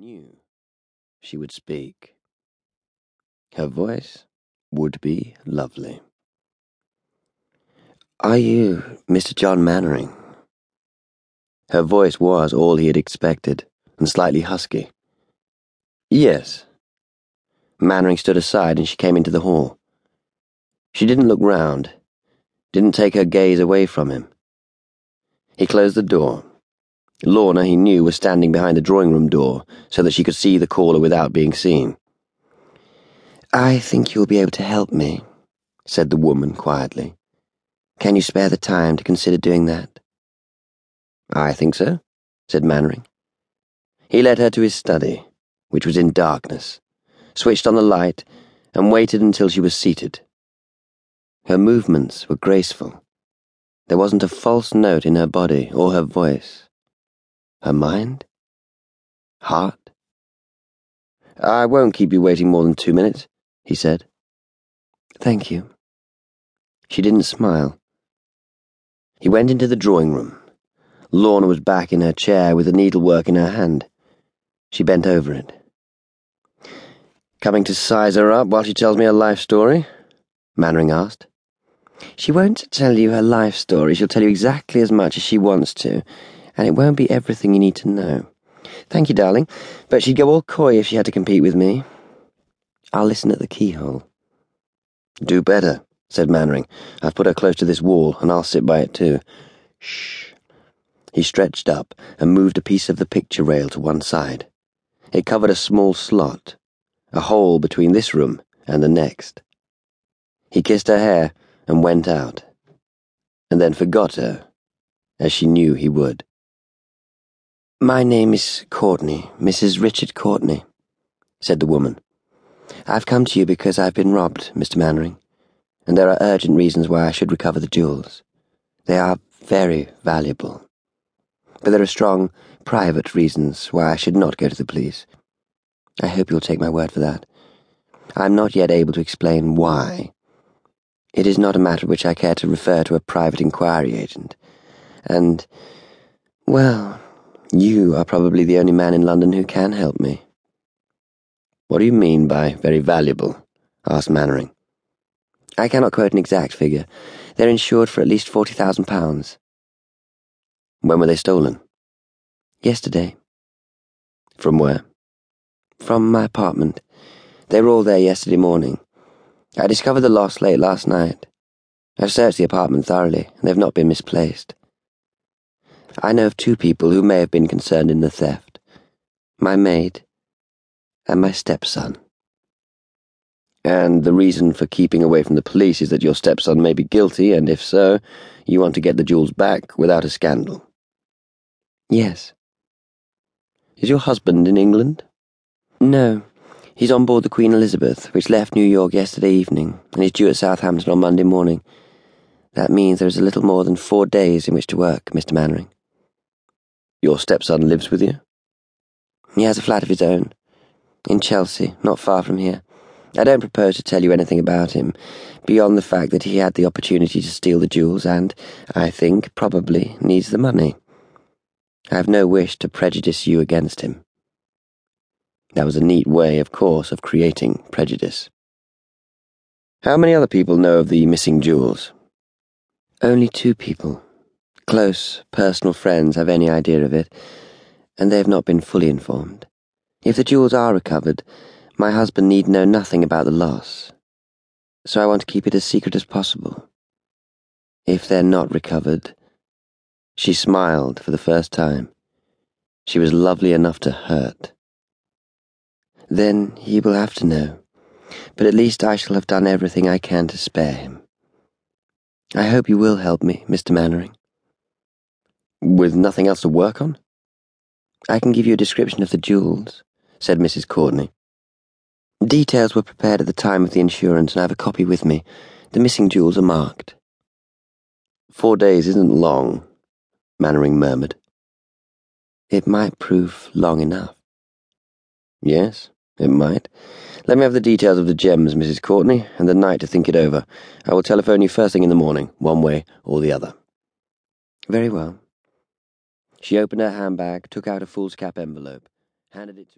knew she would speak. Her voice would be lovely. Are you Mr. John Mannering? Her voice was all he had expected, and slightly husky. Yes. Mannering stood aside and she came into the hall. She didn't look round, didn't take her gaze away from him. He closed the door. Lorna, he knew, was standing behind the drawing room door so that she could see the caller without being seen. I think you'll be able to help me, said the woman quietly. Can you spare the time to consider doing that? I think so, said Mannering. He led her to his study, which was in darkness, switched on the light, and waited until she was seated. Her movements were graceful. There wasn't a false note in her body or her voice. Her mind? Heart? I won't keep you waiting more than two minutes, he said. Thank you. She didn't smile. He went into the drawing room. Lorna was back in her chair with the needlework in her hand. She bent over it. Coming to size her up while she tells me her life story? Mannering asked. She won't tell you her life story. She'll tell you exactly as much as she wants to, and it won't be everything you need to know. Thank you, darling, but she'd go all coy if she had to compete with me. I'll listen at the keyhole. Do better, said Mannering. I've put her close to this wall, and I'll sit by it too. Shh. He stretched up and moved a piece of the picture rail to one side. It covered a small slot, a hole between this room and the next. He kissed her hair and went out, and then forgot her, as she knew he would. My name is Courtney, Mrs. Richard Courtney, said the woman. I've come to you because I've been robbed, Mr. Mannering, and there are urgent reasons why I should recover the jewels. They are very valuable. But there are strong, private reasons why I should not go to the police. I hope you'll take my word for that. I'm not yet able to explain why. It is not a matter which I care to refer to a private inquiry agent. And, well, you are probably the only man in London who can help me. What do you mean by very valuable? asked Mannering. I cannot quote an exact figure. They're insured for at least forty thousand pounds. When were they stolen? Yesterday. From where? From my apartment. They were all there yesterday morning. I discovered the loss late last night. I've searched the apartment thoroughly, and they've not been misplaced. I know of two people who may have been concerned in the theft my maid and my stepson. And the reason for keeping away from the police is that your stepson may be guilty, and if so, you want to get the jewels back without a scandal. Yes. Is your husband in England? No. He's on board the Queen Elizabeth, which left New York yesterday evening, and is due at Southampton on Monday morning. That means there is a little more than four days in which to work, Mr. Mannering. Your stepson lives with you? He has a flat of his own. In Chelsea, not far from here. I don't propose to tell you anything about him, beyond the fact that he had the opportunity to steal the jewels and, I think, probably needs the money. I have no wish to prejudice you against him. That was a neat way, of course, of creating prejudice. How many other people know of the missing jewels? Only two people. Close, personal friends have any idea of it, and they have not been fully informed. If the jewels are recovered, my husband need know nothing about the loss, so I want to keep it as secret as possible. If they're not recovered, she smiled for the first time. She was lovely enough to hurt. Then he will have to know. But at least I shall have done everything I can to spare him. I hope you will help me, Mr. Mannering. With nothing else to work on? I can give you a description of the jewels, said Mrs. Courtney. Details were prepared at the time of the insurance, and I have a copy with me. The missing jewels are marked. Four days isn't long, Mannering murmured. It might prove long enough. Yes, it might. Let me have the details of the gems, Mrs. Courtney, and the night to think it over. I will telephone you first thing in the morning, one way or the other. Very well. She opened her handbag, took out a foolscap envelope, handed it to